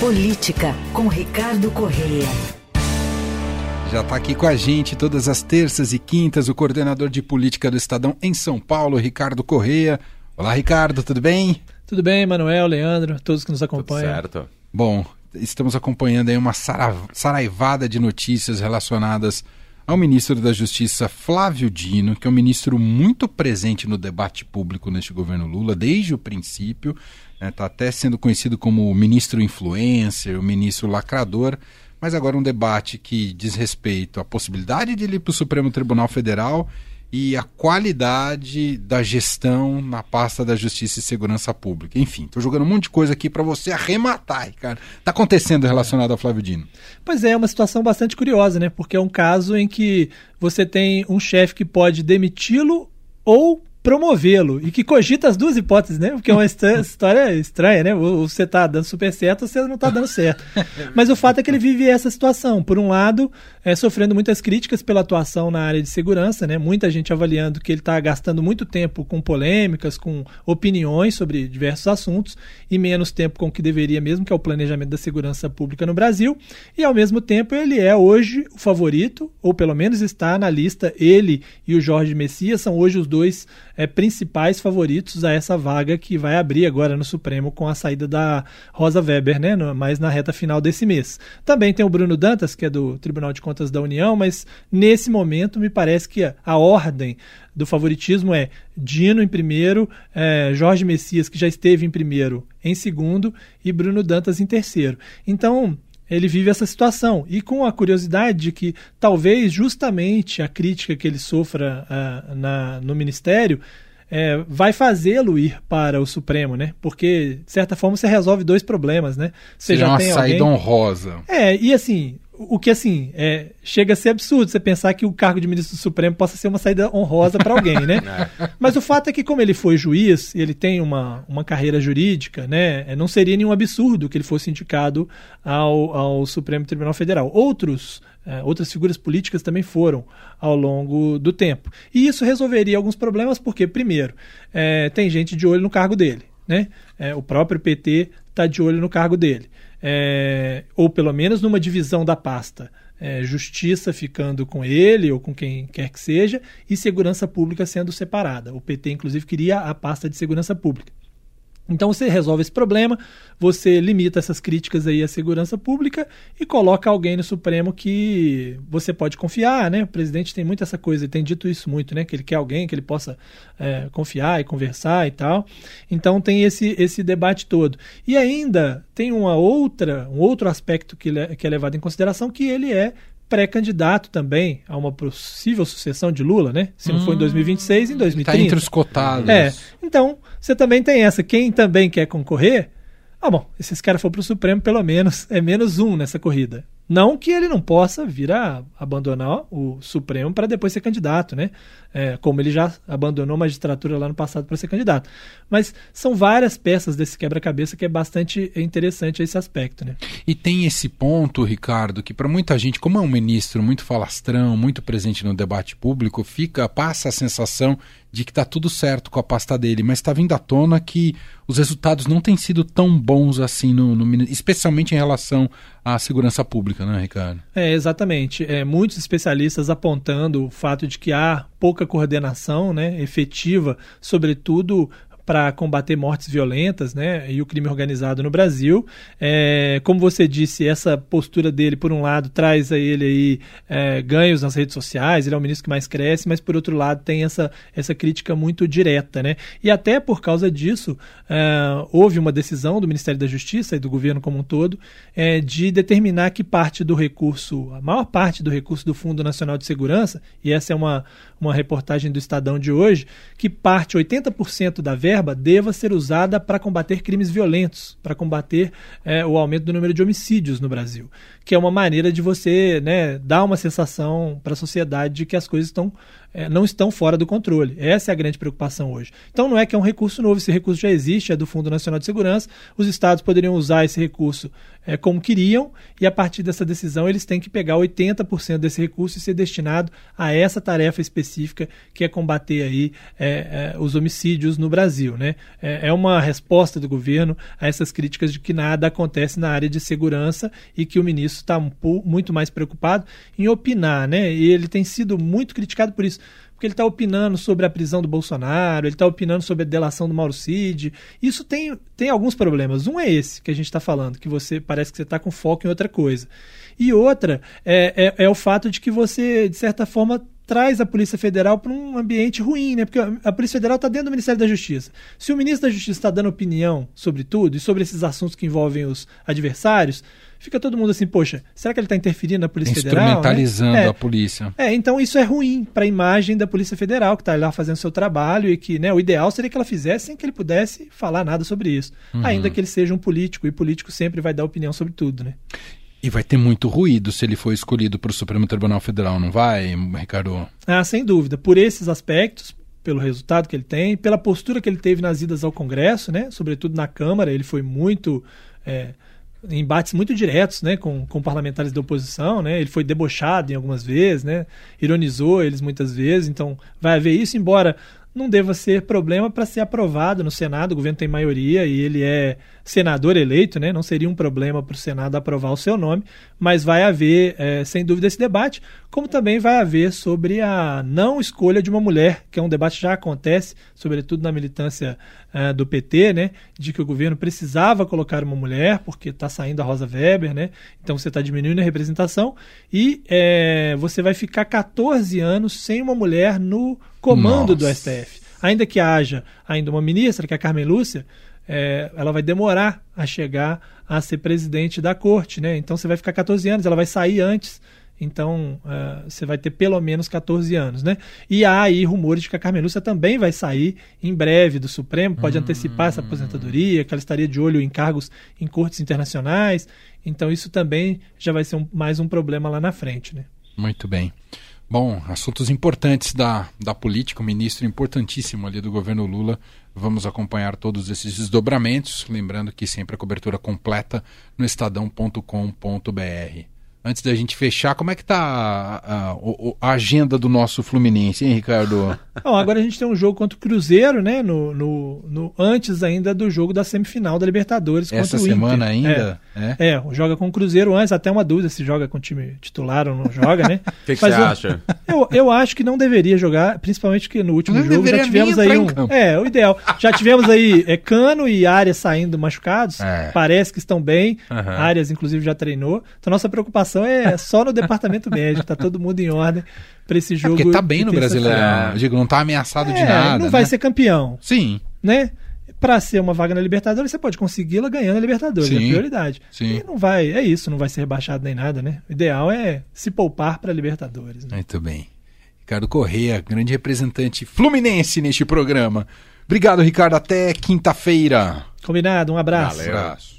Política, com Ricardo Correia. Já está aqui com a gente todas as terças e quintas o coordenador de política do Estadão em São Paulo, Ricardo Correia. Olá, Ricardo, tudo bem? Tudo bem, Manuel, Leandro, todos que nos acompanham. Tudo certo. Bom, estamos acompanhando aí uma saraivada de notícias relacionadas ao ministro da Justiça Flávio Dino, que é um ministro muito presente no debate público neste governo Lula desde o princípio. Está né, até sendo conhecido como o ministro influencer, o ministro lacrador, mas agora um debate que diz respeito à possibilidade de ele ir para o Supremo Tribunal Federal e a qualidade da gestão na pasta da Justiça e Segurança Pública. Enfim, estou jogando um monte de coisa aqui para você arrematar, cara. Está acontecendo relacionado ao Flávio Dino. Pois é, é uma situação bastante curiosa, né? Porque é um caso em que você tem um chefe que pode demiti-lo ou promovê-lo e que cogita as duas hipóteses, né? Porque é uma história estranha, né? Ou você está dando super certo ou você não está dando certo. Mas o fato é que ele vive essa situação. Por um lado, é, sofrendo muitas críticas pela atuação na área de segurança, né? Muita gente avaliando que ele está gastando muito tempo com polêmicas, com opiniões sobre diversos assuntos e menos tempo com o que deveria mesmo, que é o planejamento da segurança pública no Brasil. E ao mesmo tempo ele é hoje o favorito, ou pelo menos está na lista. Ele e o Jorge Messias são hoje os dois é, principais favoritos a essa vaga que vai abrir agora no Supremo com a saída da Rosa Weber, né, no, na reta final desse mês. Também tem o Bruno Dantas, que é do Tribunal de Contas da União, mas nesse momento me parece que a, a ordem do favoritismo é Dino em primeiro, é, Jorge Messias, que já esteve em primeiro, em segundo, e Bruno Dantas em terceiro. Então, ele vive essa situação. E com a curiosidade de que talvez justamente a crítica que ele sofra uh, na, no ministério é, vai fazê-lo ir para o Supremo, né? Porque, de certa forma, você resolve dois problemas, né? Você Seria já uma tem saída alguém... honrosa. É, e assim, o que assim é, chega a ser absurdo você pensar que o cargo de ministro do Supremo possa ser uma saída honrosa para alguém, né? É. Mas o fato é que como ele foi juiz, ele tem uma, uma carreira jurídica, né? É, não seria nenhum absurdo que ele fosse indicado ao, ao Supremo Tribunal Federal. Outros é, outras figuras políticas também foram ao longo do tempo. E isso resolveria alguns problemas, porque, primeiro, é, tem gente de olho no cargo dele. Né? É, o próprio PT está de olho no cargo dele é, ou pelo menos numa divisão da pasta. É, justiça ficando com ele ou com quem quer que seja, e segurança pública sendo separada. O PT, inclusive, queria a pasta de segurança pública. Então você resolve esse problema, você limita essas críticas aí à segurança pública e coloca alguém no Supremo que você pode confiar, né? O presidente tem muito essa coisa, ele tem dito isso muito, né? Que ele quer alguém que ele possa é, confiar e conversar e tal. Então tem esse, esse debate todo. E ainda tem uma outra, um outro aspecto que, que é levado em consideração, que ele é pré-candidato também a uma possível sucessão de Lula, né? Se não hum, for em 2026, em 2030. Está entre os cotados. É. Então, você também tem essa. Quem também quer concorrer, ah, bom, se esse cara for para o Supremo, pelo menos é menos um nessa corrida. Não que ele não possa vir a abandonar o Supremo para depois ser candidato, né? É, como ele já abandonou a magistratura lá no passado para ser candidato. Mas são várias peças desse quebra-cabeça que é bastante interessante esse aspecto, né? E tem esse ponto, Ricardo, que para muita gente, como é um ministro muito falastrão, muito presente no debate público, fica passa a sensação de que está tudo certo com a pasta dele, mas está vindo à tona que os resultados não têm sido tão bons assim, no, no, especialmente em relação à segurança pública, né, Ricardo? É, exatamente. É, muitos especialistas apontando o fato de que há pouca coordenação né, efetiva, sobretudo para combater mortes violentas né, e o crime organizado no Brasil. É, como você disse, essa postura dele, por um lado, traz a ele aí, é, ganhos nas redes sociais, ele é o ministro que mais cresce, mas por outro lado tem essa, essa crítica muito direta. Né? E até por causa disso, é, houve uma decisão do Ministério da Justiça e do governo como um todo é, de determinar que parte do recurso, a maior parte do recurso do Fundo Nacional de Segurança, e essa é uma, uma reportagem do Estadão de hoje, que parte 80% da verba verba deva ser usada para combater crimes violentos, para combater é, o aumento do número de homicídios no Brasil, que é uma maneira de você né, dar uma sensação para a sociedade de que as coisas estão é, não estão fora do controle. Essa é a grande preocupação hoje. Então não é que é um recurso novo, esse recurso já existe, é do Fundo Nacional de Segurança. Os estados poderiam usar esse recurso é, como queriam, e a partir dessa decisão eles têm que pegar 80% desse recurso e ser destinado a essa tarefa específica que é combater aí é, é, os homicídios no Brasil. Né? É, é uma resposta do governo a essas críticas de que nada acontece na área de segurança e que o ministro está muito mais preocupado em opinar, né? E ele tem sido muito criticado por isso porque ele está opinando sobre a prisão do Bolsonaro, ele está opinando sobre a delação do Mauro Cid. Isso tem, tem alguns problemas. Um é esse que a gente está falando, que você parece que você está com foco em outra coisa. E outra é, é, é o fato de que você, de certa forma, traz a Polícia Federal para um ambiente ruim, né? Porque a Polícia Federal está dentro do Ministério da Justiça. Se o ministro da Justiça está dando opinião sobre tudo e sobre esses assuntos que envolvem os adversários, fica todo mundo assim, poxa, será que ele está interferindo na Polícia Federal? Né? Instrumentalizando né? é, a polícia. É, então isso é ruim para a imagem da Polícia Federal, que está lá fazendo seu trabalho e que né, o ideal seria que ela fizesse sem que ele pudesse falar nada sobre isso. Uhum. Ainda que ele seja um político, e político sempre vai dar opinião sobre tudo, né? E vai ter muito ruído se ele for escolhido para o Supremo Tribunal Federal, não vai, Ricardo? Ah, sem dúvida. Por esses aspectos, pelo resultado que ele tem, pela postura que ele teve nas idas ao Congresso, né? Sobretudo na Câmara, ele foi muito. É, embates muito diretos né, com, com parlamentares da oposição, né? Ele foi debochado em algumas vezes, né? Ironizou eles muitas vezes, então vai haver isso, embora não deva ser problema para ser aprovado no Senado. O governo tem maioria e ele é senador eleito, né? Não seria um problema para o Senado aprovar o seu nome, mas vai haver, é, sem dúvida, esse debate, como também vai haver sobre a não escolha de uma mulher, que é um debate que já acontece, sobretudo na militância é, do PT, né? De que o governo precisava colocar uma mulher, porque está saindo a Rosa Weber, né? Então você está diminuindo a representação e é, você vai ficar 14 anos sem uma mulher no comando Nossa. do STF. Ainda que haja ainda uma ministra, que é a Carmen Lúcia, é, ela vai demorar a chegar a ser presidente da corte, né? Então você vai ficar 14 anos, ela vai sair antes. Então uh, você vai ter pelo menos 14 anos, né? E há aí rumores de que a Carmen Lúcia também vai sair em breve do Supremo, pode hum. antecipar essa aposentadoria, que ela estaria de olho em cargos em cortes internacionais. Então isso também já vai ser um, mais um problema lá na frente, né? Muito bem. Bom, assuntos importantes da, da política, um ministro importantíssimo ali do governo Lula. Vamos acompanhar todos esses desdobramentos. Lembrando que sempre a cobertura completa no estadão.com.br. Antes da gente fechar, como é que tá a, a, a agenda do nosso Fluminense, hein, Ricardo? Agora a gente tem um jogo contra o Cruzeiro, né? No, no, no antes ainda do jogo da semifinal da Libertadores Essa contra o semana ainda? É, é. é, joga com o Cruzeiro antes, até uma dúvida se joga com o time titular ou não joga, né? O que, que você eu, acha? Eu, eu acho que não deveria jogar, principalmente que no último não jogo já tivemos aí um. É, o ideal. Já tivemos aí é, Cano e Arias saindo machucados. É. Parece que estão bem. Uhum. Arias, inclusive, já treinou. Então, nossa preocupação preocupação é só no departamento médico, tá todo mundo em ordem para esse jogo. É porque tá bem no Brasileirão, digo, não tá ameaçado é, de nada. Não vai né? ser campeão. Sim. Né? Para ser uma vaga na Libertadores, você pode consegui-la ganhando a Libertadores, Sim. é a prioridade. Sim. E não vai, é isso, não vai ser rebaixado nem nada, né? O ideal é se poupar para Libertadores. Né? Muito bem. Ricardo Correia, grande representante fluminense neste programa. Obrigado, Ricardo. Até quinta-feira. Combinado, um abraço. Valeu. abraço.